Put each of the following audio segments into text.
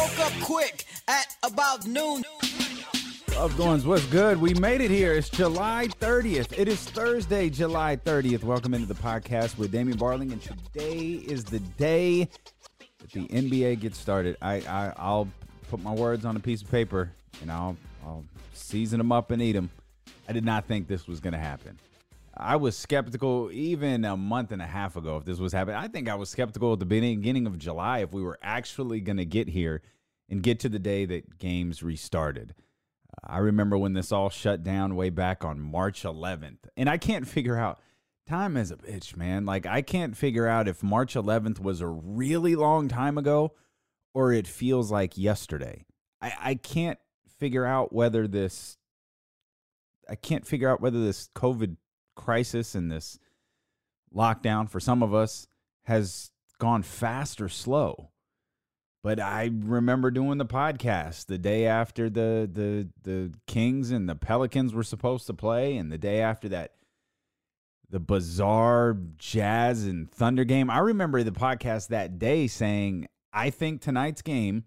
Woke up quick at about noon. Loved ones, what's good? We made it here. It's July 30th. It is Thursday, July 30th. Welcome into the podcast with Damien Barling, and today is the day that the NBA gets started. I, I I'll put my words on a piece of paper and I'll I'll season them up and eat them. I did not think this was going to happen. I was skeptical even a month and a half ago if this was happening. I think I was skeptical at the beginning of July if we were actually going to get here and get to the day that games restarted. I remember when this all shut down way back on March 11th. And I can't figure out time is a bitch, man. Like I can't figure out if March 11th was a really long time ago or it feels like yesterday. I, I can't figure out whether this I can't figure out whether this COVID crisis and this lockdown for some of us has gone fast or slow. But I remember doing the podcast the day after the the the Kings and the Pelicans were supposed to play, and the day after that, the bizarre Jazz and Thunder game. I remember the podcast that day saying, I think tonight's game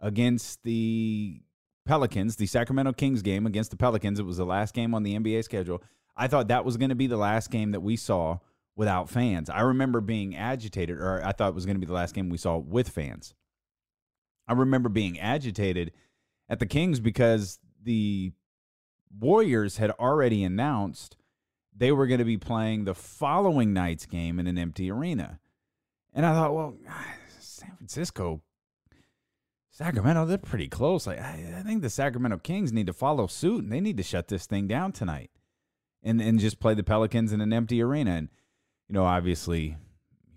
against the Pelicans, the Sacramento Kings game against the Pelicans, it was the last game on the NBA schedule. I thought that was going to be the last game that we saw without fans. I remember being agitated, or I thought it was going to be the last game we saw with fans. I remember being agitated at the Kings because the Warriors had already announced they were going to be playing the following night's game in an empty arena. And I thought, well, San Francisco, Sacramento, they're pretty close. Like I, I think the Sacramento Kings need to follow suit and they need to shut this thing down tonight and and just play the Pelicans in an empty arena. And you know, obviously,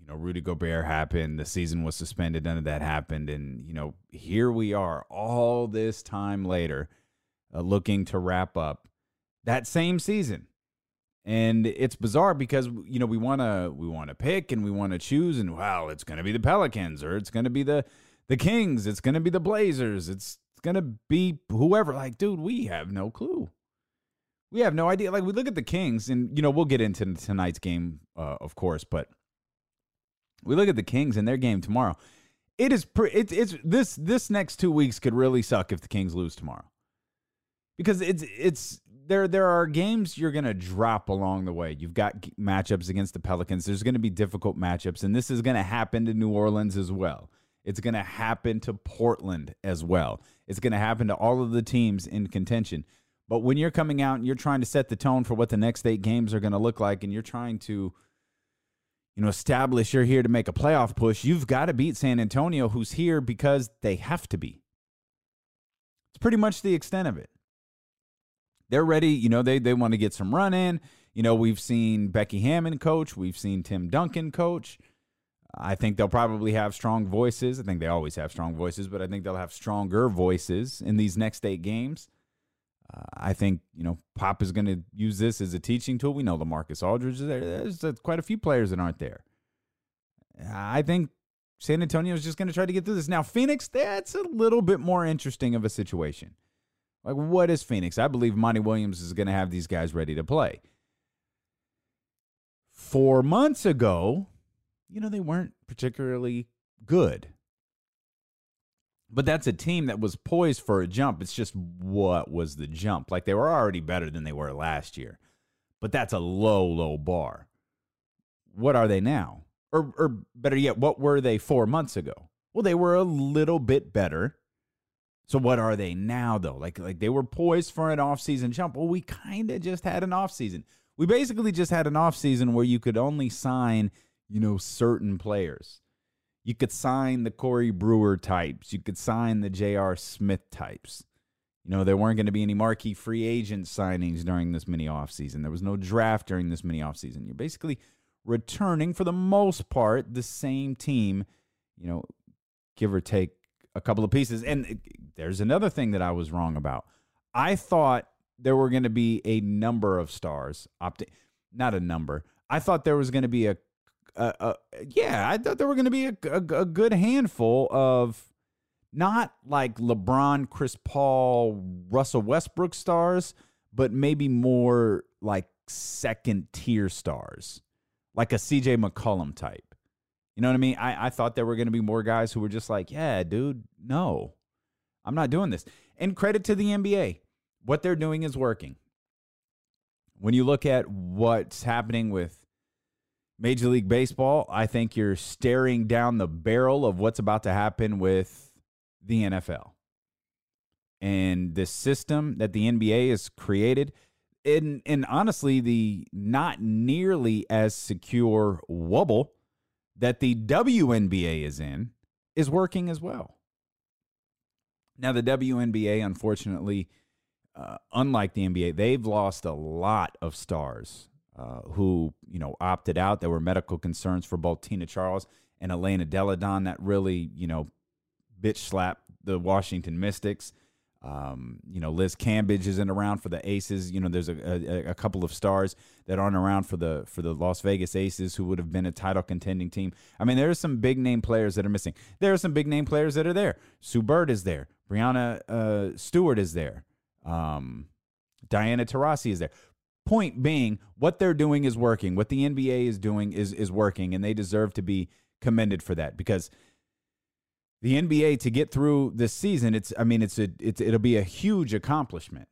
you know, Rudy Gobert happened. The season was suspended. None of that happened. And you know, here we are, all this time later, uh, looking to wrap up that same season. And it's bizarre because you know we want to we want to pick and we want to choose and wow it's going to be the Pelicans or it's going to be the the Kings it's going to be the Blazers it's going to be whoever like dude we have no clue we have no idea. Like we look at the Kings, and you know we'll get into tonight's game, uh, of course, but we look at the Kings and their game tomorrow. It is pre- it's it's this this next two weeks could really suck if the Kings lose tomorrow, because it's it's there there are games you're gonna drop along the way. You've got matchups against the Pelicans. There's gonna be difficult matchups, and this is gonna happen to New Orleans as well. It's gonna happen to Portland as well. It's gonna happen to all of the teams in contention. But when you're coming out and you're trying to set the tone for what the next eight games are going to look like, and you're trying to, you know, establish you're here to make a playoff push, you've got to beat San Antonio, who's here because they have to be. It's pretty much the extent of it. They're ready, you know, they they want to get some run in. You know, we've seen Becky Hammon coach, we've seen Tim Duncan coach. I think they'll probably have strong voices. I think they always have strong voices, but I think they'll have stronger voices in these next eight games. I think you know Pop is going to use this as a teaching tool. We know LaMarcus Aldridge is there. There's uh, quite a few players that aren't there. I think San Antonio is just going to try to get through this. Now Phoenix, that's a little bit more interesting of a situation. Like what is Phoenix? I believe Monty Williams is going to have these guys ready to play. Four months ago, you know they weren't particularly good. But that's a team that was poised for a jump. It's just what was the jump? Like they were already better than they were last year. But that's a low, low bar. What are they now? Or or better yet, what were they 4 months ago? Well, they were a little bit better. So what are they now though? Like like they were poised for an off-season jump. Well, we kind of just had an off-season. We basically just had an off-season where you could only sign, you know, certain players. You could sign the Corey Brewer types. You could sign the J.R. Smith types. You know, there weren't going to be any marquee free agent signings during this mini offseason. There was no draft during this mini offseason. You're basically returning, for the most part, the same team, you know, give or take a couple of pieces. And uh, there's another thing that I was wrong about. I thought there were going to be a number of stars, opti- not a number. I thought there was going to be a uh, uh, yeah, I thought there were going to be a, a, a, good handful of not like LeBron, Chris Paul, Russell Westbrook stars, but maybe more like second tier stars, like a CJ McCollum type. You know what I mean? I, I thought there were going to be more guys who were just like, yeah, dude, no, I'm not doing this. And credit to the NBA. What they're doing is working. When you look at what's happening with Major League Baseball, I think you're staring down the barrel of what's about to happen with the NFL. And this system that the NBA has created, and, and honestly, the not nearly as secure wobble that the WNBA is in is working as well. Now, the WNBA, unfortunately, uh, unlike the NBA, they've lost a lot of stars uh, who, you know, opted out. There were medical concerns for both Tina Charles and Elena Delle Donne that really, you know, bitch slapped the Washington Mystics. Um, you know, Liz Cambage isn't around for the Aces. You know, there's a, a, a, couple of stars that aren't around for the for the Las Vegas Aces who would have been a title contending team. I mean, there are some big name players that are missing. There are some big name players that are there. Sue Bird is there. Breanna uh, Stewart is there. Um, Diana Taurasi is there. Point being, what they're doing is working. What the NBA is doing is is working, and they deserve to be commended for that because the NBA to get through this season, it's I mean it's a it's it'll be a huge accomplishment.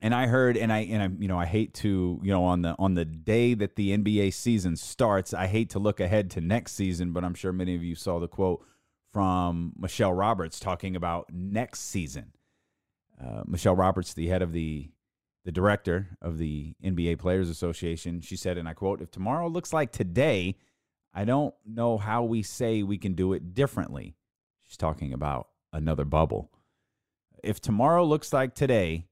And I heard and I and I you know I hate to you know on the on the day that the NBA season starts, I hate to look ahead to next season, but I'm sure many of you saw the quote from Michelle Roberts talking about next season. Uh, Michelle Roberts, the head of the the director of the NBA Players Association, she said, and I quote, "If tomorrow looks like today, I don't know how we say we can do it differently. She's talking about another bubble. If tomorrow looks like today,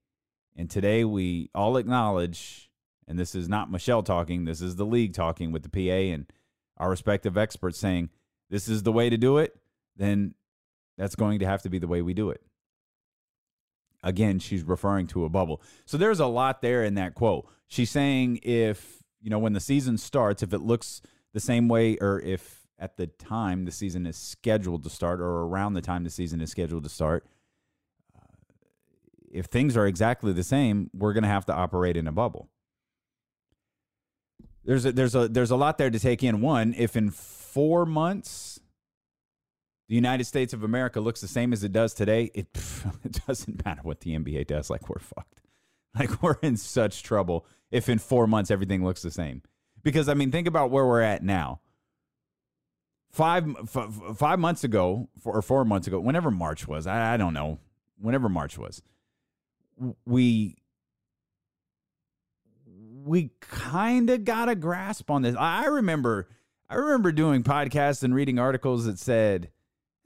and today we all acknowledge, and this is not Michelle talking, this is the league talking with the PA and our respective experts saying this is the way to do it, then that's going to have to be the way we do it. Again, she's referring to a bubble. So there's a lot there in that quote. She's saying if, you know, when the season starts, if it looks the same way, or if at the time the season is scheduled to start, or around the time the season is scheduled to start, uh, if things are exactly the same, we're going to have to operate in a bubble. There's a, there's a there's a lot there to take in. One, if in four months the United States of America looks the same as it does today, it, it doesn't matter what the NBA does. Like we're fucked. Like we're in such trouble if in four months everything looks the same. Because I mean, think about where we're at now. Five f- five months ago, or four months ago, whenever March was, I, I don't know, whenever March was, we we kind of got a grasp on this. I remember I remember doing podcasts and reading articles that said,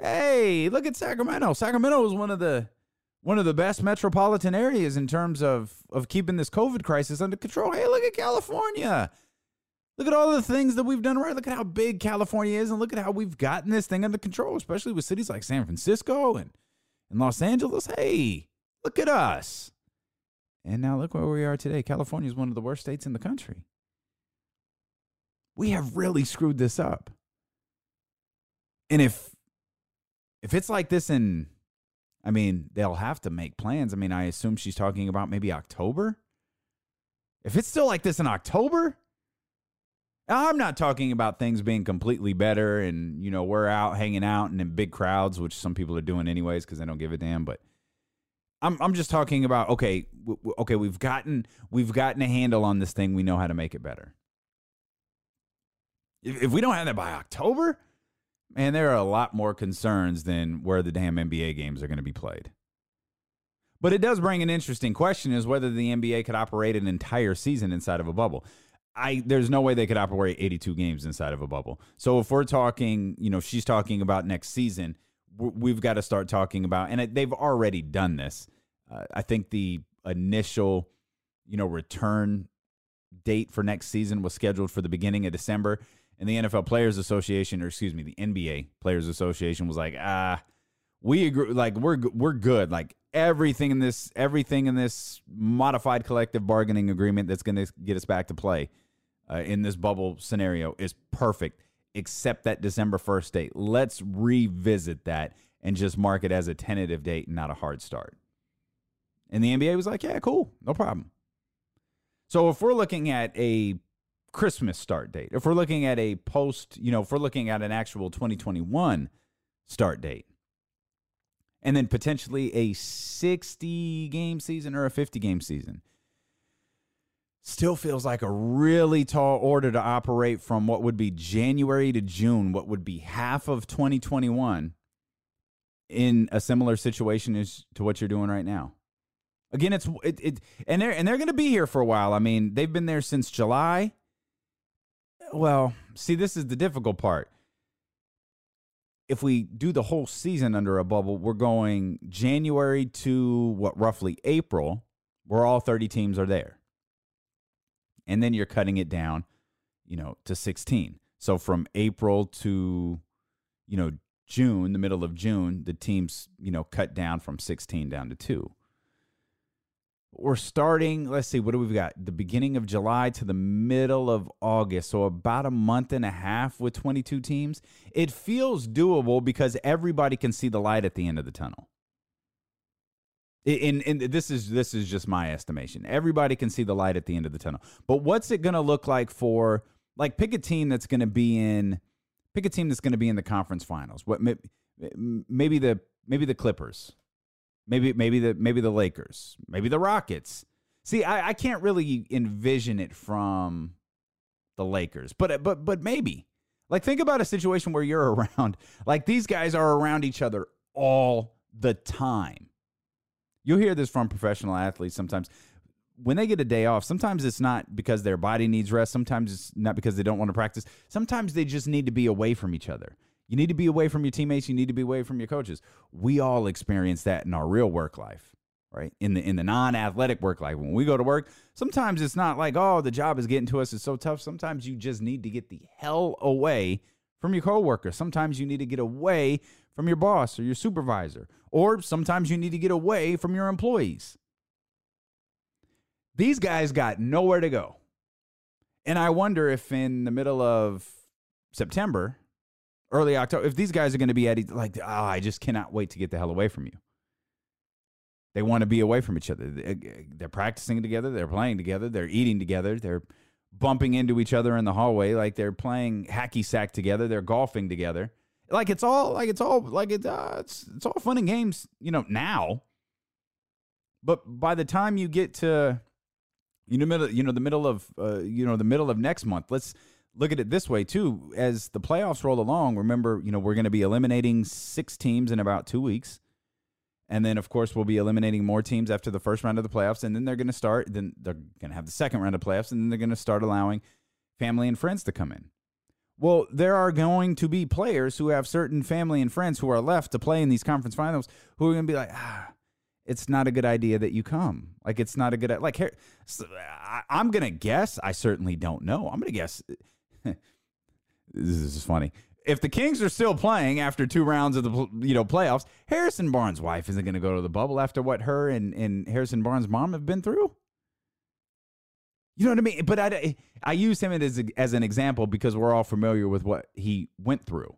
"Hey, look at Sacramento. Sacramento is one of the one of the best metropolitan areas in terms of of keeping this COVID crisis under control. Hey, look at California. Look at all the things that we've done right. Look at how big California is, and look at how we've gotten this thing under control, especially with cities like San Francisco and, and Los Angeles. Hey, look at us. And now look where we are today. California is one of the worst states in the country. We have really screwed this up. And if if it's like this in I mean, they'll have to make plans. I mean, I assume she's talking about maybe October. If it's still like this in October, I'm not talking about things being completely better and, you know, we're out hanging out and in big crowds, which some people are doing anyways because they don't give a damn. But I'm, I'm just talking about, okay, w- okay, we've gotten, we've gotten a handle on this thing. We know how to make it better. If, if we don't have that by October, man, there are a lot more concerns than where the damn NBA games are going to be played. But it does bring an interesting question is whether the NBA could operate an entire season inside of a bubble. I there's no way they could operate 82 games inside of a bubble. So if we're talking, you know, she's talking about next season, we've got to start talking about, and they've already done this. Uh, I think the initial, you know, return date for next season was scheduled for the beginning of December, and the NFL Players Association, or excuse me, the NBA Players Association was like, ah, we agree, like we're we're good, like everything in this everything in this modified collective bargaining agreement that's going to get us back to play uh, in this bubble scenario is perfect, except that December 1st date. Let's revisit that and just mark it as a tentative date and not a hard start. And the NBA was like, yeah, cool, no problem. So if we're looking at a Christmas start date, if we're looking at a post, you know, if we're looking at an actual 2021 start date, and then potentially a 60 game season or a 50 game season, still feels like a really tall order to operate from what would be January to June, what would be half of 2021 in a similar situation as to what you're doing right now. Again, it's it, it and they're and they're going to be here for a while. I mean, they've been there since July. Well, see, this is the difficult part. If we do the whole season under a bubble, we're going January to what roughly April, where all 30 teams are there. And then you're cutting it down, you know, to 16. So from April to, you know, June, the middle of June, the teams, you know, cut down from 16 down to two. We're starting, let's see, what do we've got? The beginning of July to the middle of August. So about a month and a half with 22 teams. It feels doable because everybody can see the light at the end of the tunnel. In, in this is this is just my estimation. Everybody can see the light at the end of the tunnel. But what's it going to look like for like pick a team that's going to be in pick a team that's going to be in the conference finals. What maybe the maybe the Clippers, maybe maybe the maybe the Lakers, maybe the Rockets. See, I, I can't really envision it from the Lakers, but but but maybe. Like think about a situation where you're around like these guys are around each other all the time. You'll hear this from professional athletes sometimes when they get a day off, sometimes it's not because their body needs rest. Sometimes it's not because they don't want to practice. Sometimes they just need to be away from each other. You need to be away from your teammates. You need to be away from your coaches. We all experience that in our real work life, right? In the in the non-athletic work life, when we go to work, sometimes it's not like, oh, the job is getting to us. It's so tough. Sometimes you just need to get the hell away from your coworker. Sometimes you need to get away from your boss or your supervisor, or sometimes you need to get away from your employees. These guys got nowhere to go. And I wonder if in the middle of September, early October, if these guys are going to be at like, oh, I just cannot wait to get the hell away from you. They want to be away from each other. They're practicing together, they're playing together, they're eating together, they're bumping into each other in the hallway, like they're playing hacky sack together, they're golfing together. Like it's all like it's all like it's uh, it's it's all fun and games, you know, now. But by the time you get to you know middle you know the middle of uh, you know the middle of next month let's look at it this way too as the playoffs roll along remember you know we're going to be eliminating six teams in about two weeks and then of course we'll be eliminating more teams after the first round of the playoffs and then they're going to start then they're going to have the second round of playoffs and then they're going to start allowing family and friends to come in well there are going to be players who have certain family and friends who are left to play in these conference finals who are going to be like ah it's not a good idea that you come. Like it's not a good like here. I'm gonna guess. I certainly don't know. I'm gonna guess. this is funny. If the Kings are still playing after two rounds of the you know playoffs, Harrison Barnes' wife isn't going to go to the bubble after what her and, and Harrison Barnes' mom have been through. You know what I mean? But I, I use him as, as an example because we're all familiar with what he went through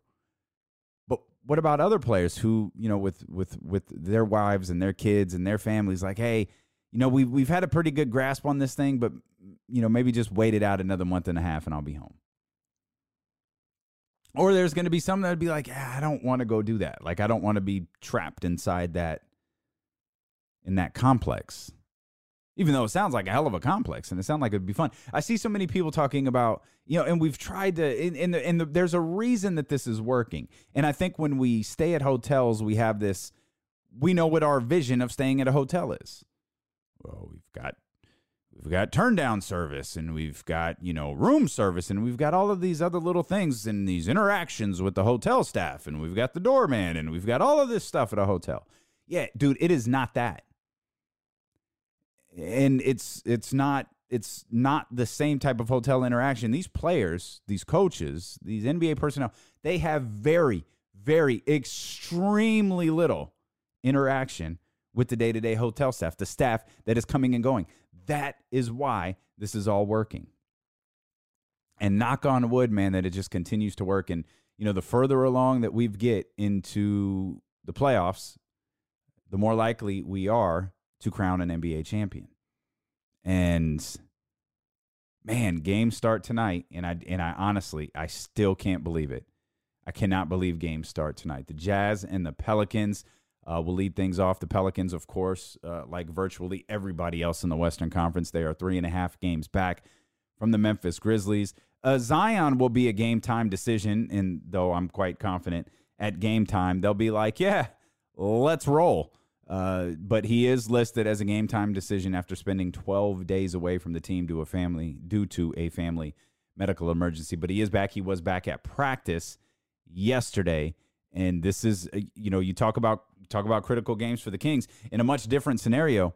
But what about other players who you know with with with their wives and their kids and their families like hey you know we've, we've had a pretty good grasp on this thing but you know maybe just wait it out another month and a half and i'll be home or there's going to be some that would be like ah, i don't want to go do that like i don't want to be trapped inside that in that complex even though it sounds like a hell of a complex and it sounds like it'd be fun. I see so many people talking about, you know, and we've tried to, in, the, in the, there's a reason that this is working. And I think when we stay at hotels, we have this, we know what our vision of staying at a hotel is. Well, we've got, we've got turn down service and we've got, you know, room service and we've got all of these other little things and these interactions with the hotel staff and we've got the doorman and we've got all of this stuff at a hotel. Yeah, dude, it is not that and it's it's not it's not the same type of hotel interaction. These players, these coaches, these NBA personnel, they have very, very, extremely little interaction with the day to day hotel staff, the staff that is coming and going. That is why this is all working. And knock on wood, man, that it just continues to work. And, you know, the further along that we get into the playoffs, the more likely we are to crown an NBA champion. And man, games start tonight, and I and I honestly, I still can't believe it. I cannot believe games start tonight. The Jazz and the Pelicans uh, will lead things off. The Pelicans, of course, uh, like virtually everybody else in the Western Conference, they are three and a half games back from the Memphis Grizzlies. Uh, Zion will be a game time decision, and though I'm quite confident at game time, they'll be like, yeah, let's roll. Uh, but he is listed as a game time decision after spending 12 days away from the team to a family due to a family medical emergency. But he is back. He was back at practice yesterday, and this is uh, you know you talk about talk about critical games for the Kings in a much different scenario.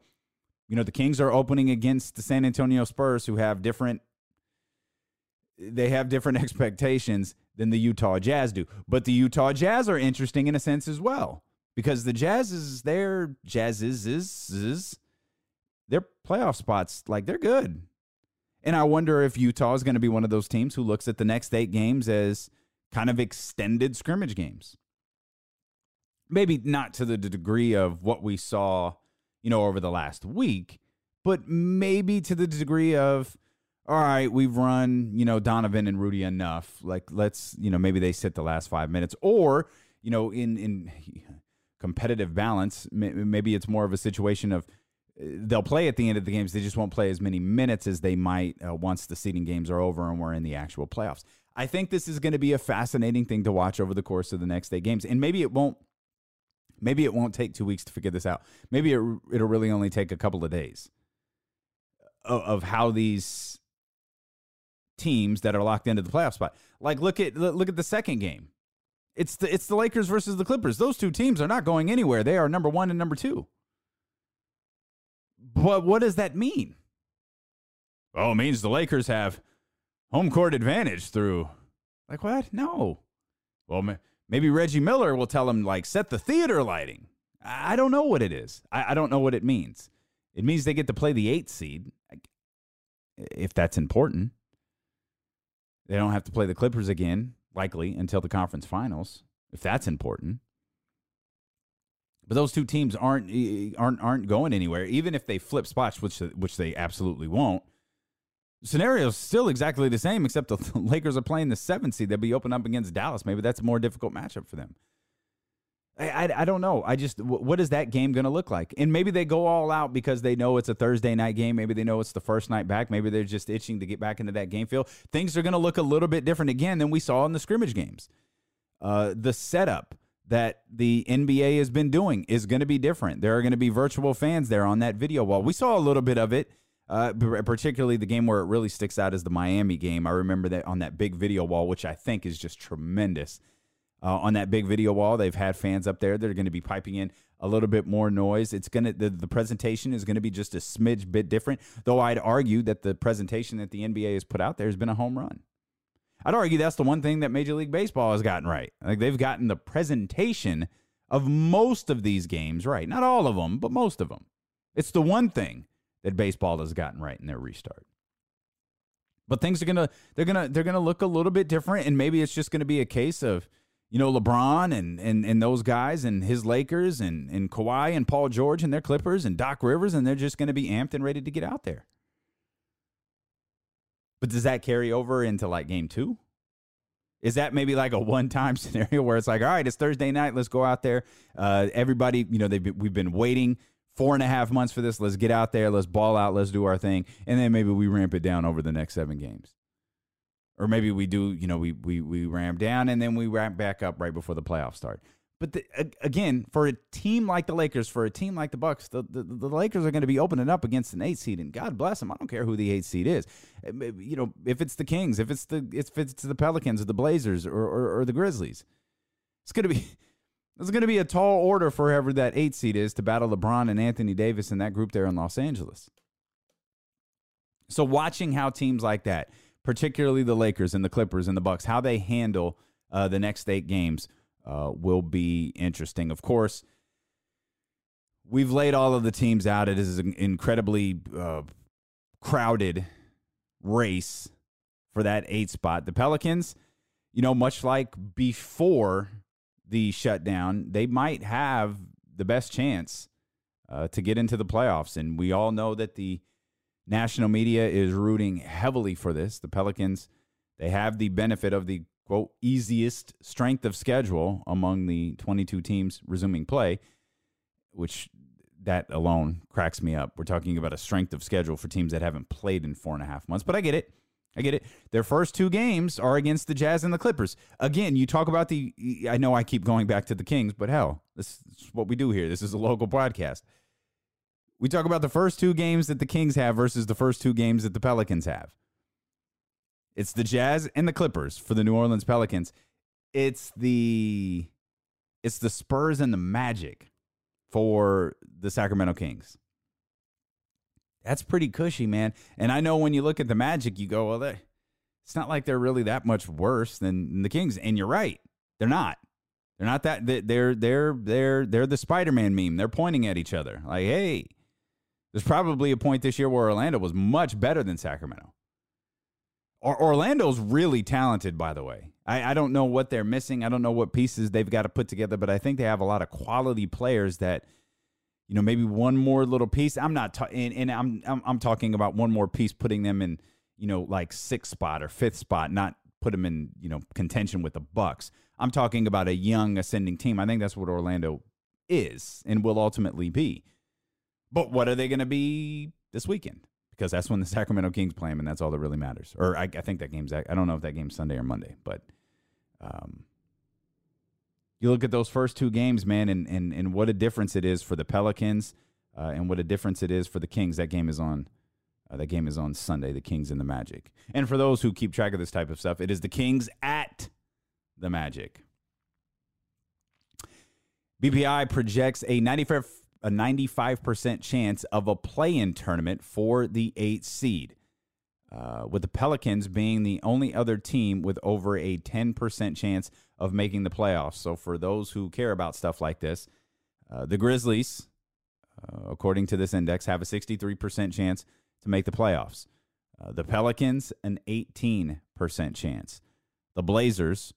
You know the Kings are opening against the San Antonio Spurs, who have different they have different expectations than the Utah Jazz do. But the Utah Jazz are interesting in a sense as well because the Jazz is their Jazz is, is, is their playoff spots like they're good. And I wonder if Utah is going to be one of those teams who looks at the next eight games as kind of extended scrimmage games. Maybe not to the degree of what we saw, you know, over the last week, but maybe to the degree of all right, we've run, you know, Donovan and Rudy enough. Like, let's, you know, maybe they sit the last five minutes, or, you know, in in competitive balance, maybe it's more of a situation of uh, they'll play at the end of the games. They just won't play as many minutes as they might uh, once the seeding games are over and we're in the actual playoffs. I think this is going to be a fascinating thing to watch over the course of the next eight games, and maybe it won't. Maybe it won't take two weeks to figure this out. Maybe it, it'll really only take a couple of days of, of how these teams that are locked into the playoff spot. Like look at look at the second game. It's the it's the Lakers versus the Clippers. Those two teams are not going anywhere. They are number 1 and number 2. But what does that mean? Oh, it means the Lakers have home court advantage through like what? No. Well, maybe Reggie Miller will tell him, like set the theater lighting. I don't know what it is. I, don't know what it means. It means they get to play the eighth seed, if that's important. They don't have to play the Clippers again, likely, until the conference finals, if that's important. But those two teams aren't aren't aren't going anywhere. Even if they flip spots, which which they absolutely won't. Scenario is still exactly the same, except the Lakers are playing the seventh seed. They'll be open up against Dallas. Maybe that's a more difficult matchup for them. I, I, I don't know. I just what is that game going to look like? And maybe they go all out because they know it's a Thursday night game. Maybe they know it's the first night back. Maybe they're just itching to get back into that game field. Things are going to look a little bit different again than we saw in the scrimmage games. Uh, the setup that the NBA has been doing is going to be different. There are going to be virtual fans there on that video wall. We saw a little bit of it. Uh, particularly the game where it really sticks out is the Miami game. I remember that on that big video wall, which I think is just tremendous uh, on that big video wall. They've had fans up there that are going to be piping in a little bit more noise. It's going to the, the presentation is going to be just a smidge bit different. Though I'd argue that the presentation that the NBA has put out there has been a home run. I'd argue that's the one thing that Major League Baseball has gotten right. Like they've gotten the presentation of most of these games right. Not all of them, but most of them. It's the one thing that baseball has gotten right in their restart. But things are gonna they're gonna they're gonna look a little bit different, and maybe it's just gonna be a case of you know, LeBron and, and, and those guys and his Lakers and, and Kawhi and Paul George and their Clippers and Doc Rivers, and they're just to be amped and ready to get out there. But does that carry over into like game two? Is that maybe like a one time scenario where it's like, all right, it's Thursday night, let's go out there. Uh, everybody, you know, they've been, we've been waiting four and a half months for this. Let's get out there, let's ball out, let's do our thing, and then maybe we ramp it down over the next seven games. Or maybe we do you know we we we ramp down and then we ramp back up right before the playoffs start. But the, again for a team like the lakers for a team like the bucks the, the, the lakers are going to be opening up against an eight seed and god bless them i don't care who the eight seed is. Eh, you know if it's the kings if it's the if it's the pelicans or the blazers or, or, or the grizzlies it's going to be it's going to be a tall order for whoever that eight seed is to battle lebron and anthony davis in that group there in los angeles so watching how teams like that particularly the Lakers and the Clippers and the Bucks, how they handle uh, the next eight games uh, will be interesting. Of course, we've laid all of the teams out. It is an incredibly uh, crowded race for that eight spot. The Pelicans, you know, much like before the shutdown, they might have the best chance uh, to get into the playoffs. And we all know that the National media is rooting heavily for this. The Pelicans, they have the benefit of the quote easiest strength of schedule among the 22 teams resuming play, which that alone cracks me up. We're talking about a strength of schedule for teams that haven't played in four and a half months, but I get it. I get it. Their first two games are against the Jazz and the Clippers. Again, you talk about the. I know I keep going back to the Kings, but hell, this is what we do here. This is a local broadcast. We talk about the first two games that the Kings have versus the first two games that the Pelicans have. It's the Jazz and the Clippers for the New Orleans Pelicans. It's the it's the Spurs and the Magic for the Sacramento Kings. That's pretty cushy, man. And I know when you look at the Magic, you go, well, they, it's not like they're really that much worse than the Kings. And you're right, they're not. They're not that. They're they're they're they're the Spider-Man meme. They're pointing at each other like, hey. There's probably a point this year where Orlando was much better than Sacramento. Or Orlando's really talented, by the way. I, I don't know what they're missing. I don't know what pieces they've got to put together, but I think they have a lot of quality players that you know, maybe one more little piece. I'm not, ta- and, and I'm, I'm, I'm talking about one more piece, putting them in, you know, like sixth spot or fifth spot, not put them in, you know, contention with the Bucks. I'm talking about a young ascending team. I think that's what Orlando is and will ultimately be. But what are they going to be this weekend? Because that's when the Sacramento Kings play them, and that's all that really matters. Or I, I think that game's, I don't know if that game's Sunday or Monday, but um, you look at those first two games, man, and and, and what a difference it is for the Pelicans, uh, and what a difference it is for the Kings. That game is on. Uh, that game is on Sunday. The Kings and the Magic. And for those who keep track of this type of stuff, it is the Kings at the Magic. BPI projects a 95 a 95% chance of a play-in tournament for the 8th seed. Uh, with the Pelicans being the only other team with over a 10% chance of making the playoffs. So for those who care about stuff like this, uh, the Grizzlies, uh, according to this index, have a 63% chance to make the playoffs. Uh, the Pelicans, an 18% chance. The Blazers,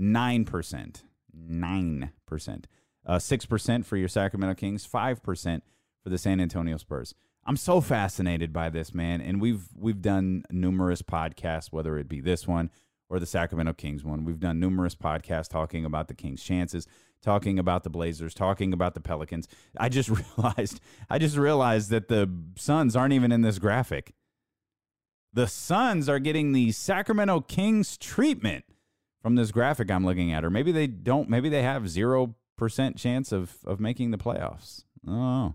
9%. 9%. Uh, 6% for your Sacramento Kings, 5% for the San Antonio Spurs. I'm so fascinated by this, man. And we've we've done numerous podcasts, whether it be this one or the Sacramento Kings one. We've done numerous podcasts talking about the Kings' chances, talking about the Blazers, talking about the Pelicans. I just realized I just realized that the Suns aren't even in this graphic. The Suns are getting the Sacramento Kings treatment from this graphic I'm looking at. Or maybe they don't, maybe they have zero percent chance of of making the playoffs. Oh.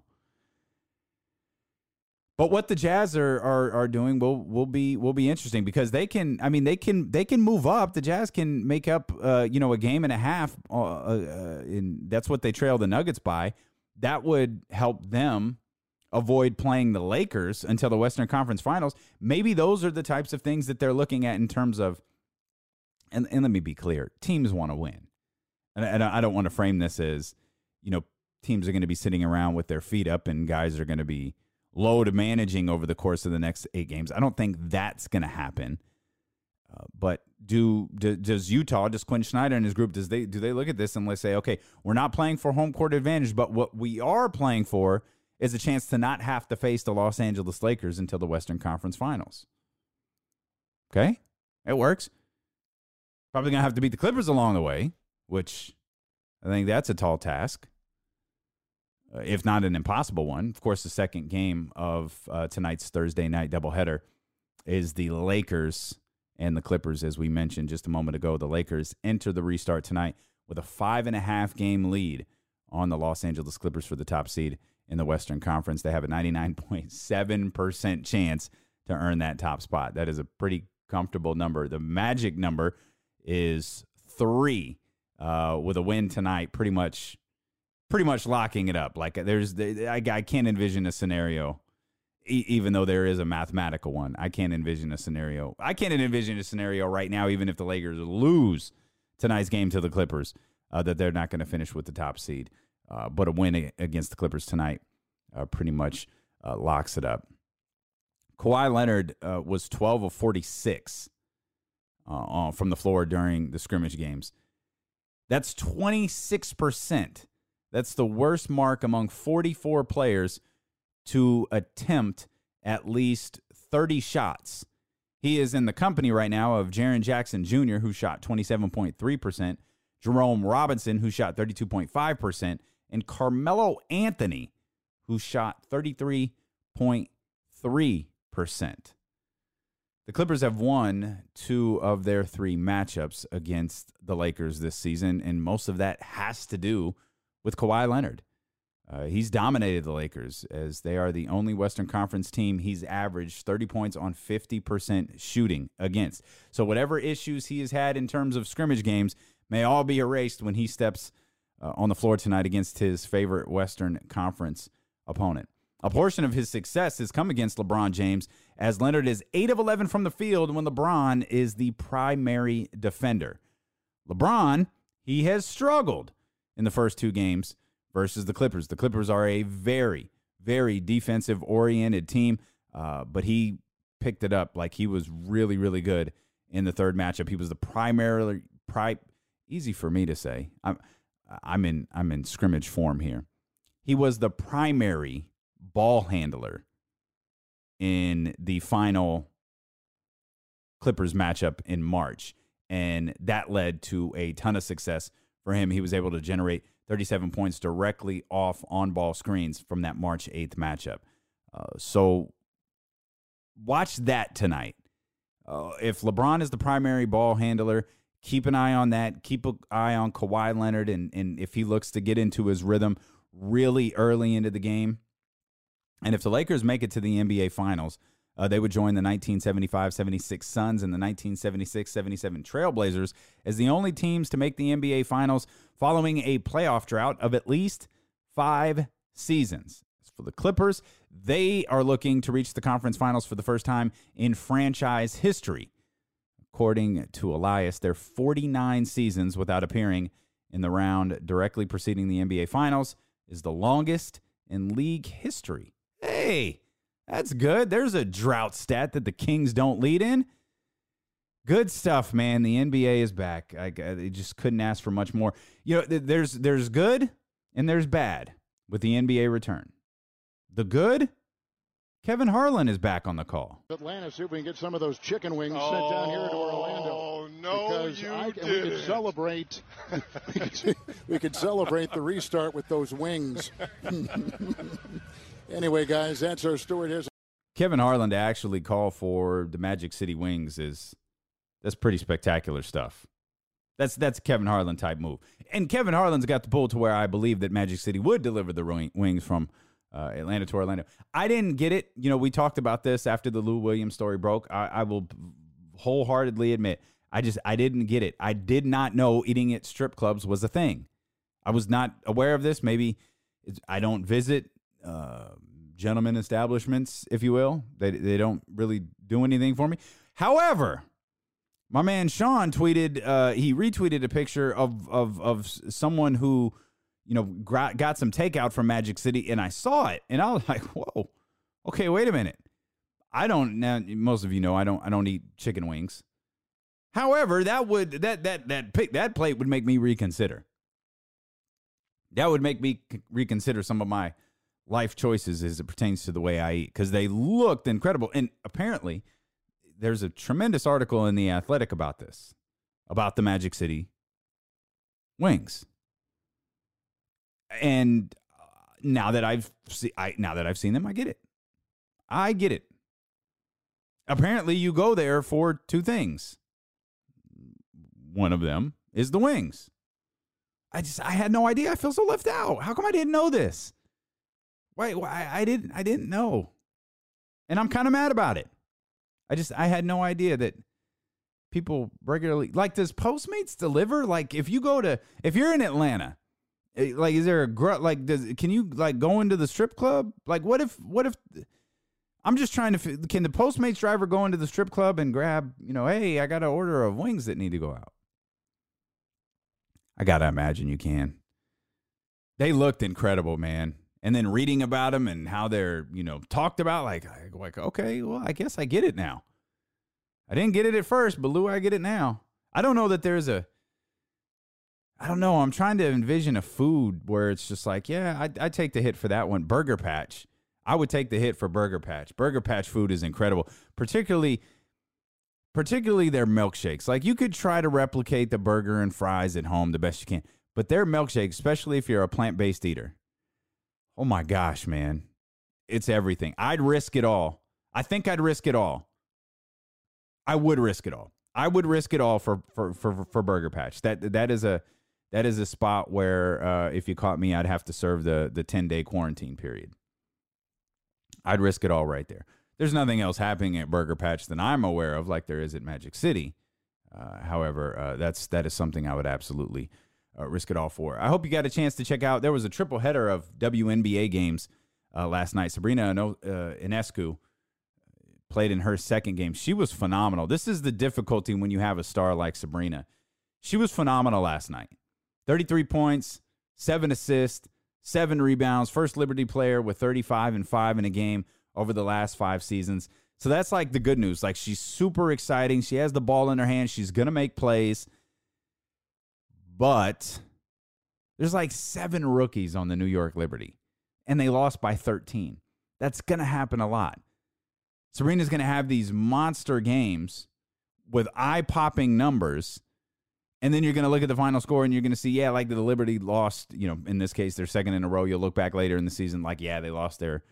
But what the Jazz are, are are doing will will be will be interesting because they can. I mean, they can they can move up. The Jazz can make up, uh, you know, a game and a half. Uh, uh, and that's what they trail the Nuggets by. That would help them avoid playing the Lakers until the Western Conference Finals. Maybe those are the types of things that they're looking at in terms of. And and let me be clear: teams want to win, and, and I don't want to frame this as, you know, teams are going to be sitting around with their feet up and guys are going to be load managing over the course of the next eight games. I don't think that's going to happen. Uh, but do, do, does Utah, does Quin Snyder and his group, does they do they look at this and let's say, okay, we're not playing for home court advantage, but what we are playing for is a chance to not have to face the Los Angeles Lakers until the Western Conference Finals. Okay, it works. Probably gonna have to beat the Clippers along the way, which I think that's a tall task if not an impossible one. Of course, the second game of uh, tonight's Thursday night doubleheader is the Lakers and the Clippers, as we mentioned just a moment ago. The Lakers enter the restart tonight with a five and a half game lead on the Los Angeles Clippers for the top seed in the Western Conference. They have a 99.7% chance to earn that top spot. That is a pretty comfortable number. The magic number is three. Uh, with a win tonight, pretty much pretty much locking it up. Like there's, I, I can't envision a scenario, e- even though there is a mathematical one. I can't envision a scenario. I can't envision a scenario right now, even if the Lakers lose tonight's game to the Clippers, uh, that they're not going to finish with the top seed. Uh, but a win against the Clippers tonight uh, pretty much uh, locks it up. Kawhi Leonard uh, was 12 of 46 uh, from the floor during the scrimmage games. That's 26%. That's the worst mark among 44 players to attempt at least 30 shots. He is in the company right now of Jaren Jackson Jr., who shot 27.3%, Jerome Robinson, who shot 32.5%, and Carmelo Anthony, who shot 33.3%. The Clippers have won two of their three matchups against the Lakers this season, and most of that has to do with Kawhi Leonard. Uh, he's dominated the Lakers as they are the only Western Conference team he's averaged 30 points on 50% shooting against. So, whatever issues he has had in terms of scrimmage games may all be erased when he steps uh, on the floor tonight against his favorite Western Conference opponent. A portion of his success has come against LeBron James, as Leonard is 8 of 11 from the field when LeBron is the primary defender. LeBron, he has struggled in the first two games versus the Clippers. The Clippers are a very, very defensive oriented team, uh, but he picked it up like he was really, really good in the third matchup. He was the primarily pri- easy for me to say. I'm I'm in I'm in scrimmage form here. He was the primary ball handler in the final Clippers matchup in March. And that led to a ton of success for him. He was able to generate 37 points directly off on ball screens from that March 8th matchup. Uh, so watch that tonight. Uh, if LeBron is the primary ball handler, keep an eye on that. Keep an eye on Kawhi Leonard, and, and if he looks to get into his rhythm really early into the game. And if the Lakers make it to the NBA Finals, uh, they would join the 1975 76 Suns and the 1976 77 Trailblazers as the only teams to make the NBA Finals following a playoff drought of at least five seasons. As for the Clippers, they are looking to reach the conference finals for the first time in franchise history. According to Elias, they're 49 seasons without appearing in the round directly preceding the NBA Finals is the longest in league history. Hey, that's good. There's a drought stat that the Kings don't lead in. Good stuff, man. The NBA is back. I, I just couldn't ask for much more. You know, there's there's good and there's bad with the NBA return. The good, Kevin Harlan is back on the call. Atlanta, see if we can get some of those chicken wings oh, sent down here to oh, Orlando. Oh no, because you I, did we could celebrate. we, could, we could celebrate the restart with those wings. Anyway, guys, that's our story. Here's Kevin Harlan to actually call for the Magic City Wings is that's pretty spectacular stuff. That's that's Kevin Harlan type move. And Kevin Harlan's got the pull to where I believe that Magic City would deliver the wings from uh, Atlanta to Orlando. I didn't get it. You know, we talked about this after the Lou Williams story broke. I, I will wholeheartedly admit I just I didn't get it. I did not know eating at strip clubs was a thing. I was not aware of this. Maybe I don't visit uh, gentleman establishments, if you will. They they don't really do anything for me. However, my man Sean tweeted, uh, he retweeted a picture of of of someone who, you know, got some takeout from Magic City, and I saw it, and I was like, whoa, okay, wait a minute. I don't now. Most of you know I don't I don't eat chicken wings. However, that would that that that pick that plate would make me reconsider. That would make me reconsider some of my life choices as it pertains to the way I eat because they looked incredible. And apparently, there's a tremendous article in The Athletic about this, about the Magic City wings. And uh, now that I've see, I now that I've seen them, I get it. I get it. Apparently, you go there for two things. One of them is the wings. I just I had no idea. I feel so left out. How come I didn't know this? Wait, I, I didn't I didn't know. And I'm kind of mad about it. I just I had no idea that people regularly like does Postmates deliver? Like if you go to if you're in Atlanta, eh, like is there a gr- like does can you like go into the strip club? Like what if what if I'm just trying to can the Postmates driver go into the strip club and grab, you know, hey, I got an order of wings that need to go out. I got to imagine you can. They looked incredible, man and then reading about them and how they're you know talked about like like okay well i guess i get it now i didn't get it at first but lou i get it now i don't know that there's a i don't know i'm trying to envision a food where it's just like yeah i, I take the hit for that one burger patch I would take the hit for Burger Patch. Burger Patch food is incredible, particularly particularly their milkshakes. Like you could try to replicate the burger and fries at home the best you can, but their milkshakes, especially if you're a plant-based eater. Oh my gosh, man. It's everything. I'd risk it all. I think I'd risk it all. I would risk it all. I would risk it all for for for, for Burger Patch. That that is a that is a spot where uh, if you caught me, I'd have to serve the the ten day quarantine period. I'd risk it all right there. There's nothing else happening at Burger Patch than I'm aware of, like there is at Magic City. Uh, however, uh, that's that is something I would absolutely uh, risk it all for. I hope you got a chance to check out. There was a triple header of WNBA games uh, last night. Sabrina Ionescu played in her second game. She was phenomenal. This is the difficulty when you have a star like Sabrina. She was phenomenal last night. 33 points, seven assists, seven rebounds, first Liberty player with 35 and five in a game over the last five seasons. So that's like the good news. Like she's super exciting. She has the ball in her hand. She's to make plays. But there's like seven rookies on the New York Liberty, and they lost by 13. That's going to happen a lot. Sabrina's going to have these monster games with eye popping numbers. And then you're going to look at the final score and you're going to see, yeah, like the Liberty lost, you know, in this case, their second in a row. You'll look back later in the season, like, yeah, they lost their,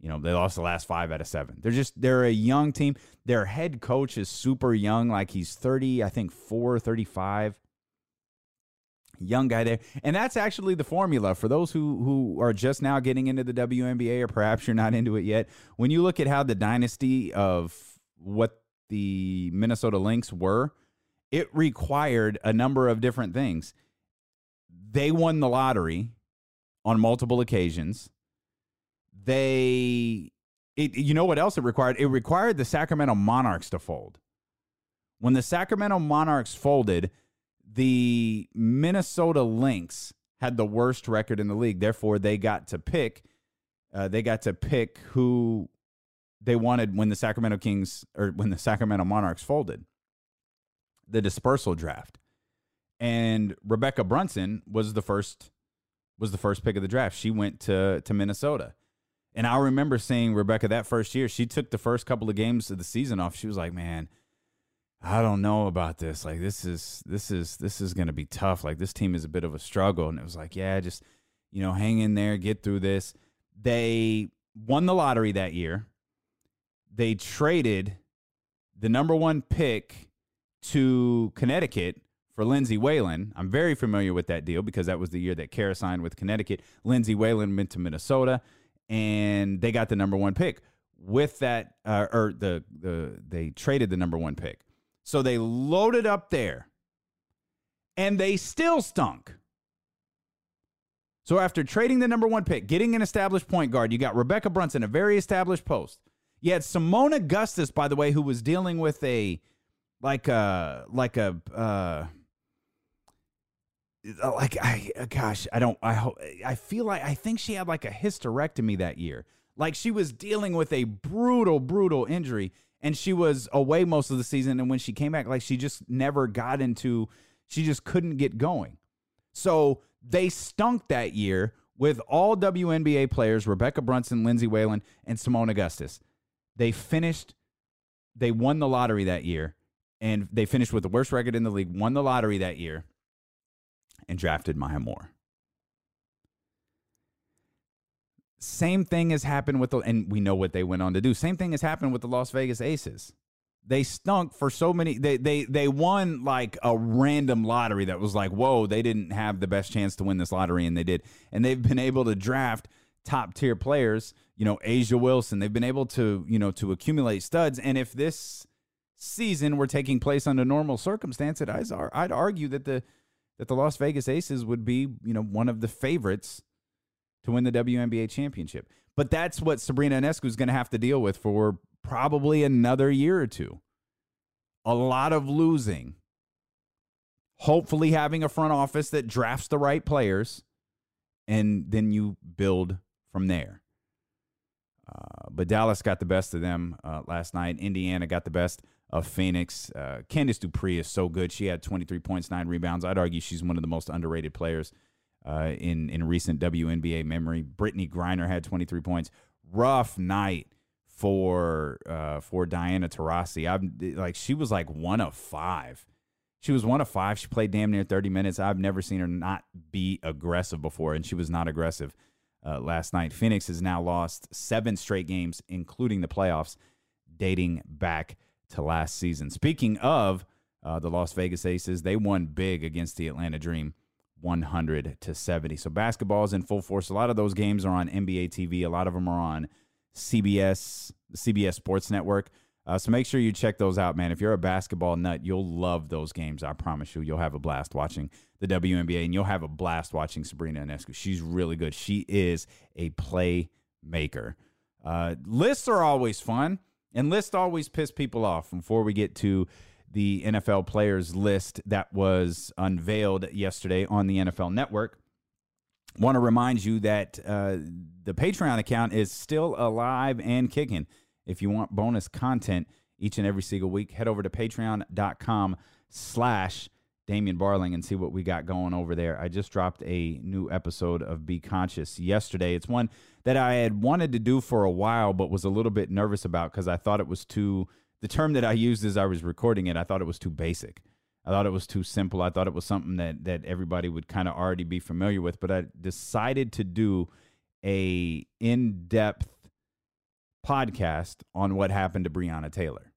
you know, they lost the last five out of seven. They're just, they're a young team. Their head coach is super young, like he's 30, I think, 4, 35 young guy there. And that's actually the formula for those who who are just now getting into the WNBA or perhaps you're not into it yet. When you look at how the dynasty of what the Minnesota Lynx were, it required a number of different things. They won the lottery on multiple occasions. They it, you know what else it required? It required the Sacramento Monarchs to fold. When the Sacramento Monarchs folded, the Minnesota Lynx had the worst record in the league. Therefore, they got to pick. Uh, they got to pick who they wanted when the Sacramento Kings or when the Sacramento Monarchs folded. The dispersal draft, and Rebekkah Brunson was the first was the first pick of the draft. She went to to Minnesota. And I remember seeing Rebekkah that first year. She took the first couple of games of the season off. She was like, "Man, I don't know about this. Like this is this is this is going to be tough. Like this team is a bit of a struggle." And it was like, "Yeah, just you know, hang in there, get through this." They won the lottery that year. They traded the number 1 pick to Connecticut for Lindsay Whalen. I'm very familiar with that deal because that was the year that Kara signed with Connecticut. Lindsay Whalen went to Minnesota and they got the number 1 pick. With that uh, or the the they traded the number 1 pick. So they loaded up there and they still stunk. So after trading the number one pick, getting an established point guard, you got Rebekkah Brunson, a very established post. You had Seimone Augustus, by the way, who was dealing with a like a like a uh, uh like I uh, gosh, I don't I hope I feel like I think she had like a hysterectomy that year. Like she was dealing with a brutal brutal injury and she was away most of the season and when she came back like she just never got into she just couldn't get going so they stunk that year with all WNBA players Rebekkah Brunson, Lindsay Whalen, and Seimone Augustus. They finished, they won the lottery that year, and they finished with the worst record in the league, won the lottery that year, and drafted Maya Moore. Same thing has happened with the, and we know what they went on to do. Same thing has happened with the Las Vegas Aces. They stunk for so many. They they they won like a random lottery that was like, whoa, they didn't have the best chance to win this lottery, and they did. And they've been able to draft top tier players. You know, A'ja Wilson. They've been able to you know to accumulate studs. And if this season were taking place under normal circumstances, I'd, argue that the that the Las Vegas Aces would be you know one of the favorites to win the WNBA championship. But that's what Sabrina Ionescu is going to have to deal with for probably another year or two. A lot of losing. Hopefully, having a front office that drafts the right players, and then you build from there. Uh, but Dallas got the best of them uh, last night. Indiana got the best of Phoenix. Uh, Candice Dupree is so good. She had 23 points, nine rebounds. I'd argue she's one of the most underrated players uh, in in recent WNBA memory. Brittney Griner had 23 points. rough night for uh, for Diana Taurasi. I'm like she was like one of five. She was one of five. She played damn near 30 minutes. I've never seen her not be aggressive before, and she was not aggressive uh, last night. Phoenix has now lost seven straight games, including the playoffs, dating back to last season. Speaking of uh, the Las Vegas Aces, they won big against the Atlanta Dream. 100 to 70. So basketball is in full force. A lot of those games are on NBA TV. A lot of them are on CBS, CBS Sports Network. Uh, so make sure you check those out, man. If you're a basketball nut, you'll love those games. I promise you. You'll have a blast watching the WNBA, and you'll have a blast watching Sabrina Ionescu. She's really good. She is a playmaker. Uh, lists are always fun, and lists always piss people off. Before we get to the NFL players list that was unveiled yesterday on the NFL Network, want to remind you that uh, the Patreon account is still alive and kicking. If you want bonus content each and every single week, head over to patreon.com slash Damien Barling and see what we got going over there. I just dropped a new episode of Be Conscious yesterday. It's one that I had wanted to do for a while, but was a little bit nervous about because I thought it was too, the term that I used as I was recording it, I thought it was too basic. I thought it was too simple. I thought it was something that that everybody would kind of already be familiar with, but I decided to do a in-depth podcast on what happened to Breonna Taylor.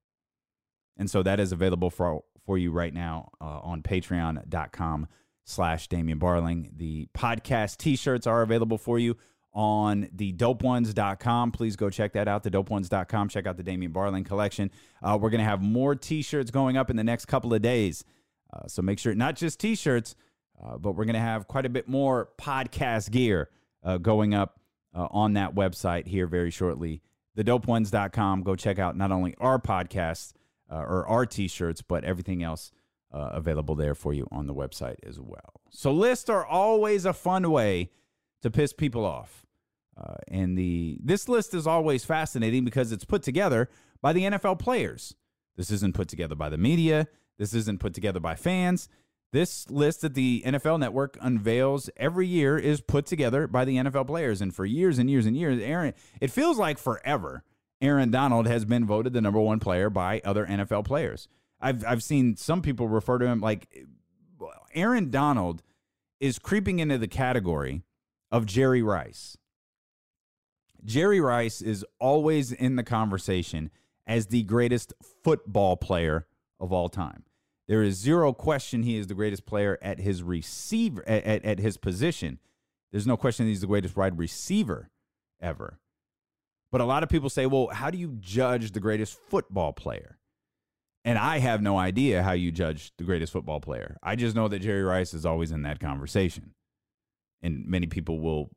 And so that is available for for you right now uh, on patreon.com slash Damien Barling. The podcast t-shirts are available for you on the dopeones.com. Please go check that out, the dopeones.com. Check out the Damien Barling collection. Uh, we're going to have more t-shirts going up in the next couple of days. Uh, so make sure, not just t shirts, uh, but we're going to have quite a bit more podcast gear uh, going up uh, on that website here very shortly. The TheDopeOnes.com. Go check out not only our podcasts uh, or our t shirts, but everything else available there for you on the website as well. So lists are always a fun way to piss people off. Uh, and the this list is always fascinating because it's put together by the NFL players. This isn't put together by the media. This isn't put together by fans. This list that the NFL network unveils every year is put together by the NFL players. And for years and years and years, Aaron, it feels like forever, Aaron Donald has been voted the number one player by other NFL players. I've, I've seen some people refer to him like Aaron Donald is creeping into the category of Jerry Rice. Jerry Rice is always in the conversation as the greatest football player of all time. There is zero question he is the greatest player at his receiver at, at, at his position. There's no question he's the greatest wide receiver ever. But a lot of people say, well, how do you judge the greatest football player? And I have no idea how you judge the greatest football player. I just know that Jerry Rice is always in that conversation. And many people will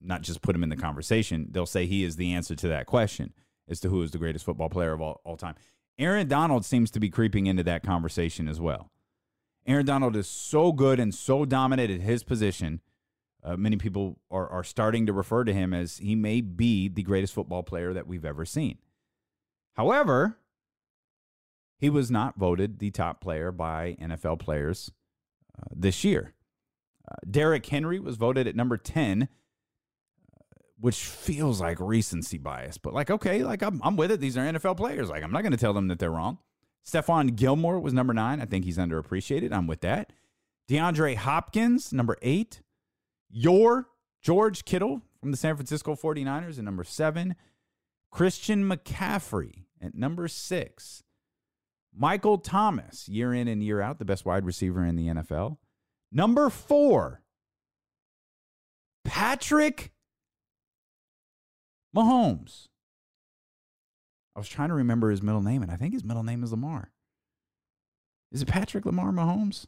not just put him in the conversation, they'll say he is the answer to that question as to who is the greatest football player of all, all time. Aaron Donald seems to be creeping into that conversation as well. Aaron Donald is so good and so dominant at his position. Uh, many people are, are starting to refer to him as he may be the greatest football player that we've ever seen. However, he was not voted the top player by NFL players uh, this year. Uh, Derrick Henry was voted at number 10 which feels like recency bias. But like, okay, like I'm, I'm with it. These are NFL players. Like, I'm not going to tell them that they're wrong. Stephon Gilmore was number nine. I think he's underappreciated. I'm with that. DeAndre Hopkins, number eight. Your George Kittle from the San Francisco 49ers at number seven. Christian McCaffrey at number six. Michael Thomas, year in and year out, the best wide receiver in the NFL. Number four, Patrick Mahomes. I was trying to remember his middle name, and I think his middle name is Lamar. Is it Patrick Lamar Mahomes?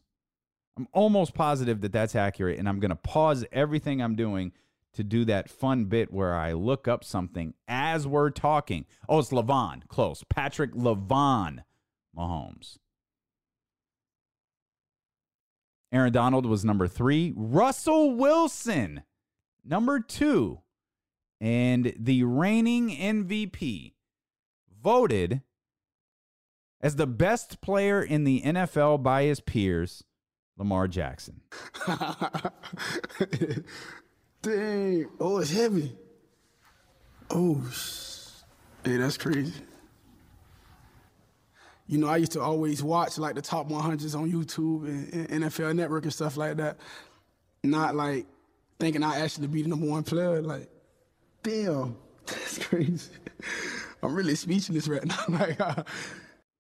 I'm almost positive that that's accurate, and I'm going to pause everything I'm doing to do that fun bit where I look up something as we're talking. Oh, it's Lavon. Close. Patrick Levon Mahomes. Aaron Donald was number three. Russell Wilson, number two and the reigning MVP voted as the best player in the NFL by his peers, Lamar Jackson. Dang. Oh, it's heavy. Oh, hey, that's crazy. You know, I used to always watch like the top 100s on YouTube and, and NFL Network and stuff like that. Not like thinking I actually be the number one player. Like, damn, that's crazy. I'm really speechless right now. like, uh,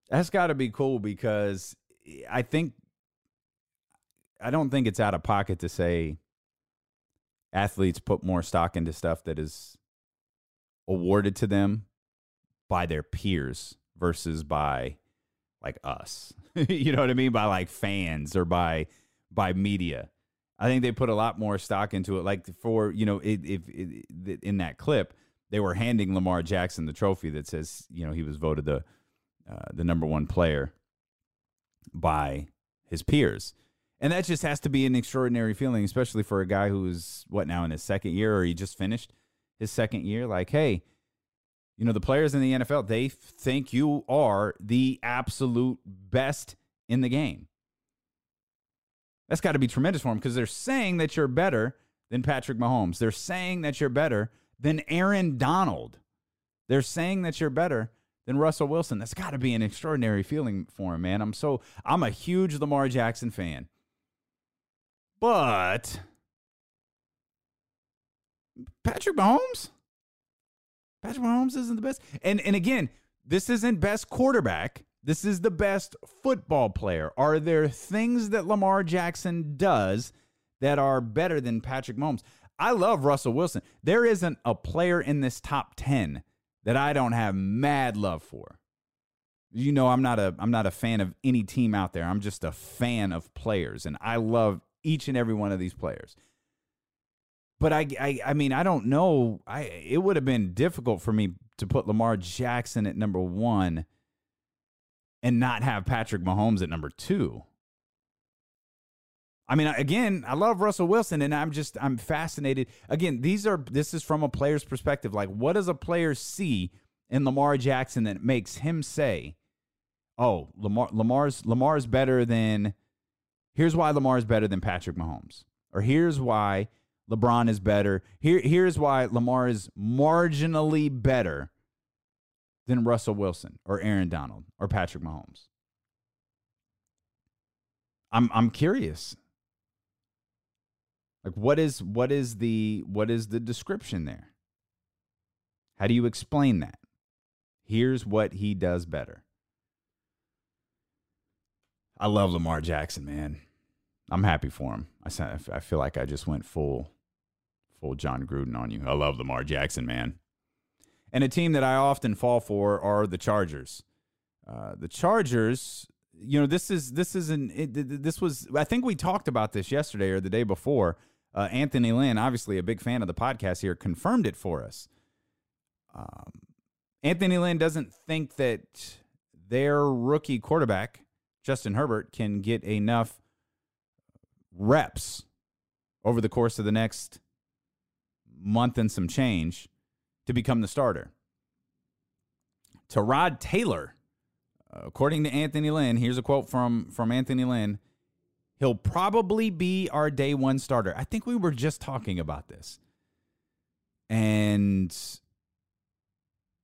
that's got to be cool because I think I don't think it's out of pocket to say athletes put more stock into stuff that is awarded to them by their peers versus by like us. you know what I mean? By like fans or by by media. I think they put a lot more stock into it. Like for you know, if in that clip they were handing Lamar Jackson the trophy that says you know he was voted the uh, the number one player by his peers. And that just has to be an extraordinary feeling, especially for a guy who's what now in his second year or he just finished his second year. Like, hey, you know, the players in the NFL, they think you are the absolute best in the game. That's got to be tremendous for them because they're saying that you're better than Patrick Mahomes. They're saying that you're better than Aaron Donald. They're saying that you're better than Russell Wilson. That's got to be an extraordinary feeling for him, man. I'm so I'm a huge Lamar Jackson fan. But Patrick Mahomes? Patrick Mahomes isn't the best. And and again, this isn't best quarterback. This is the best football player. Are there things that Lamar Jackson does that are better than Patrick Mahomes? I love Russell Wilson. There isn't a player in this top 10 that I don't have mad love for. You know, I'm not a I'm not a fan of any team out there. I'm just a fan of players and I love each and every one of these players. But I, I, I mean, I don't know. I it would have been difficult for me to put Lamar Jackson at number one and not have Patrick Mahomes at number two. I mean, again, I love Russell Wilson, and I'm just I'm fascinated. Again, these are this is from a player's perspective. Like, what does a player see in Lamar Jackson that makes him say, "Oh, Lamar Lamar's Lamar's better than Here's why Lamar is better than Patrick Mahomes. Or here's why LeBron is better. Here, here's why Lamar is marginally better than Russell Wilson or Aaron Donald or Patrick Mahomes. I'm I'm curious. Like what is what is the what is the description there? How do you explain that? Here's what he does better. I love Lamar Jackson, man. I'm happy for him. I I feel like I just went full full Jon Gruden on you. I love Lamar Jackson, man. And a team that I often fall for are the Chargers. Uh, the Chargers, you know, this is this is an it, this was I think we talked about this yesterday or the day before. Uh, Anthony Lynn, obviously a big fan of the podcast here, confirmed it for us. Um, Anthony Lynn doesn't think that their rookie quarterback Justin Herbert can get enough reps over the course of the next month and some change to become the starter. Tyrod Taylor, uh, according to Anthony Lynn, here's a quote from, from Anthony Lynn. He'll probably be our day one starter. I think we were just talking about this. And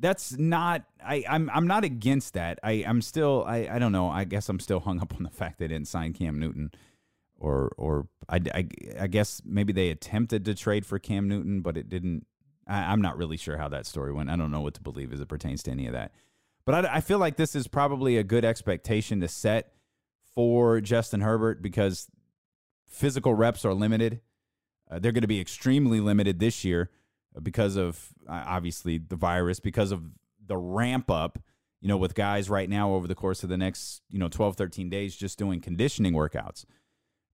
that's not I, I'm I'm not against that. I, I'm still I, I don't know. I guess I'm still hung up on the fact they didn't sign Cam Newton or or I, I, I, guess maybe they attempted to trade for Cam Newton, but it didn't. I, am not really sure how that story went. I don't know what to believe as it pertains to any of that. But I, I feel like this is probably a good expectation to set for Justin Herbert because physical reps are limited. Uh, they're going to be extremely limited this year because of uh, obviously the virus, because of the ramp up you know, with guys right now over the course of the next, you know, 12, 13 days just doing conditioning workouts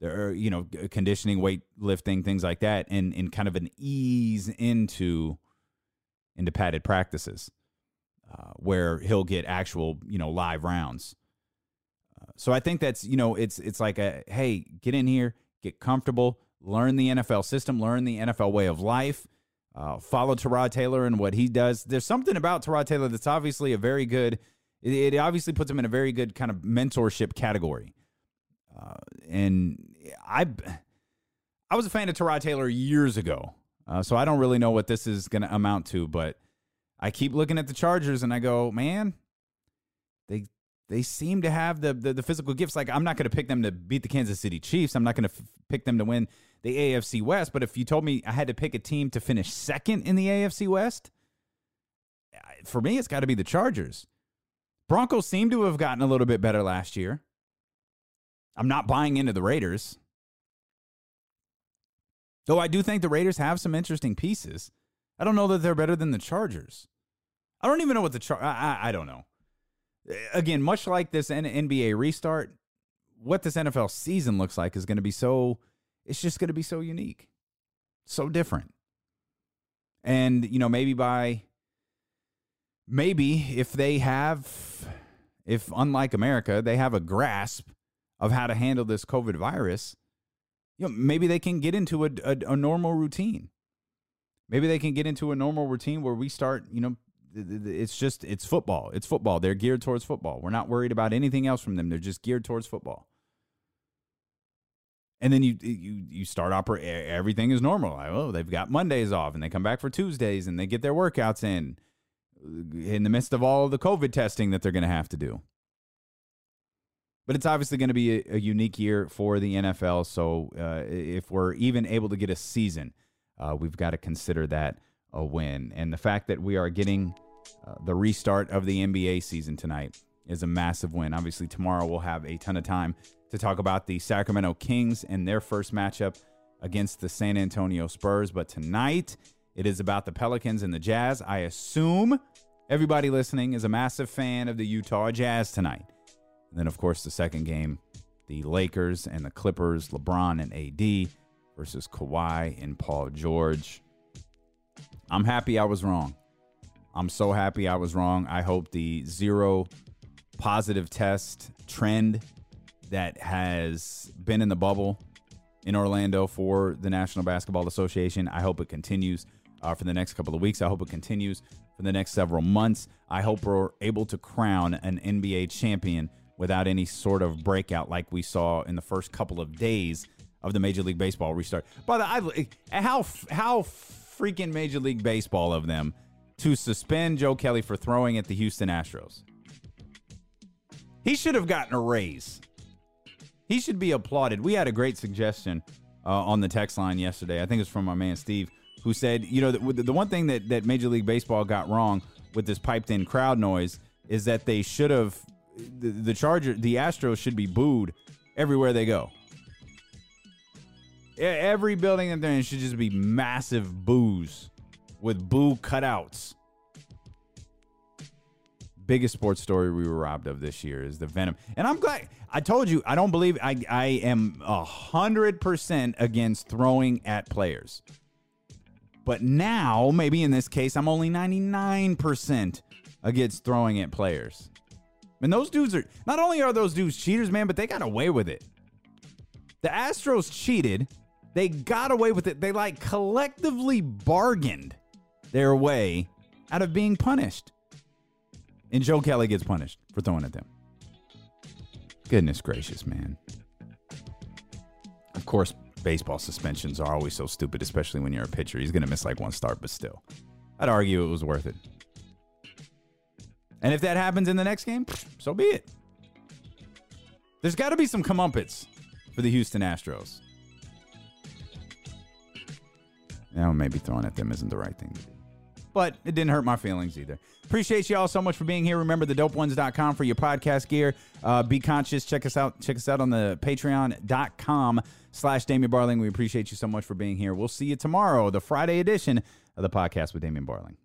there are you know conditioning weight lifting things like that and and kind of an ease into into padded practices uh, where he'll get actual you know live rounds uh, so i think that's you know it's it's like a hey get in here get comfortable learn the nfl system learn the nfl way of life uh, follow Tyrod Taylor and what he does. There's something about Tyrod Taylor that's obviously a very good. It, it obviously puts him in a very good kind of mentorship category. Uh, and I, I was a fan of Tyrod Taylor years ago, uh, so I don't really know what this is going to amount to. But I keep looking at the Chargers and I go, man, they they seem to have the the, the physical gifts. Like I'm not going to pick them to beat the Kansas City Chiefs. I'm not going to f- pick them to win the AFC West. But if you told me I had to pick a team to finish second in the AFC West, for me, it's got to be the Chargers. Broncos seem to have gotten a little bit better last year. I'm not buying into the Raiders. Though I do think the Raiders have some interesting pieces. I don't know that they're better than the Chargers. I don't even know what the Char- I, I, I don't know. Again, much like this NBA restart, what this NFL season looks like is going to be so it's just going to be so unique. So different. And you know, maybe by maybe if they have if unlike America, they have a grasp of how to handle this COVID virus, you know, maybe they can get into a, a, a normal routine. Maybe they can get into a normal routine where we start, you know, it's just it's football. It's football. They're geared towards football. We're not worried about anything else from them. They're just geared towards football. And then you you you start operating. Everything is normal. Like, oh, they've got Mondays off, and they come back for Tuesdays, and they get their workouts in uh, in the midst of all the COVID testing that they're going to have to do. But it's obviously going to be a, a, unique year for the NFL. So uh, if we're even able to get a season, uh, we've got to consider that a win. And the fact that we are getting uh, the restart of the NBA season tonight is a massive win. Obviously, tomorrow we'll have a ton of time to talk about the Sacramento Kings and their first matchup against the San Antonio Spurs. But tonight, it is about the Pelicans and the Jazz. I assume everybody listening is a massive fan of the Utah Jazz tonight. And then, of course, the second game, the Lakers and the Clippers, LeBron and AD versus Kawhi and Paul George. I'm happy I was wrong. I'm so happy I was wrong. I hope the zero positive test trend that has been in the bubble in Orlando for the National Basketball Association, I hope it continues uh, for the next couple of weeks. I hope it continues for the next several months. I hope we're able to crown an NBA champion without any sort of breakout like we saw in the first couple of days of the Major League Baseball restart. By the way, how how freaking Major League Baseball of them to suspend Joe Kelly for throwing at the Houston Astros. He should have gotten a raise. He should be applauded. We had a great suggestion uh, on the text line yesterday. I think it's from my man Steve, who said, you know, the, the one thing that, that Major League Baseball got wrong with this piped in crowd noise is that they should have the, the Charger, the Astros should be booed everywhere they go. Every building that they're in should just be massive boos with boo cutouts. Biggest sports story we were robbed of this year is the Venom. And I'm glad I told you I don't believe I I am a hundred percent against throwing at players. But now, maybe in this case, I'm only 99% against throwing at players. And those dudes are not only are those dudes cheaters, man, but they got away with it. The Astros cheated. They got away with it. They like collectively bargained their way out of being punished. And Joe Kelly gets punished for throwing at them. Goodness gracious, man. Of course, baseball suspensions are always so stupid, especially when you're a pitcher. He's going to miss like one start, but still. I'd argue it was worth it. And if that happens in the next game, so be it. There's got to be some comeuppance for the Houston Astros. Now, maybe throwing at them isn't the right thing to do. But it didn't hurt my feelings either. Appreciate you all so much for being here. Remember the dopeones.com for your podcast gear. Uh, be conscious. Check us out. Check us out on the patreon.com slash Damien Barling. We appreciate you so much for being here. We'll see you tomorrow, the Friday edition of the podcast with Damien Barling.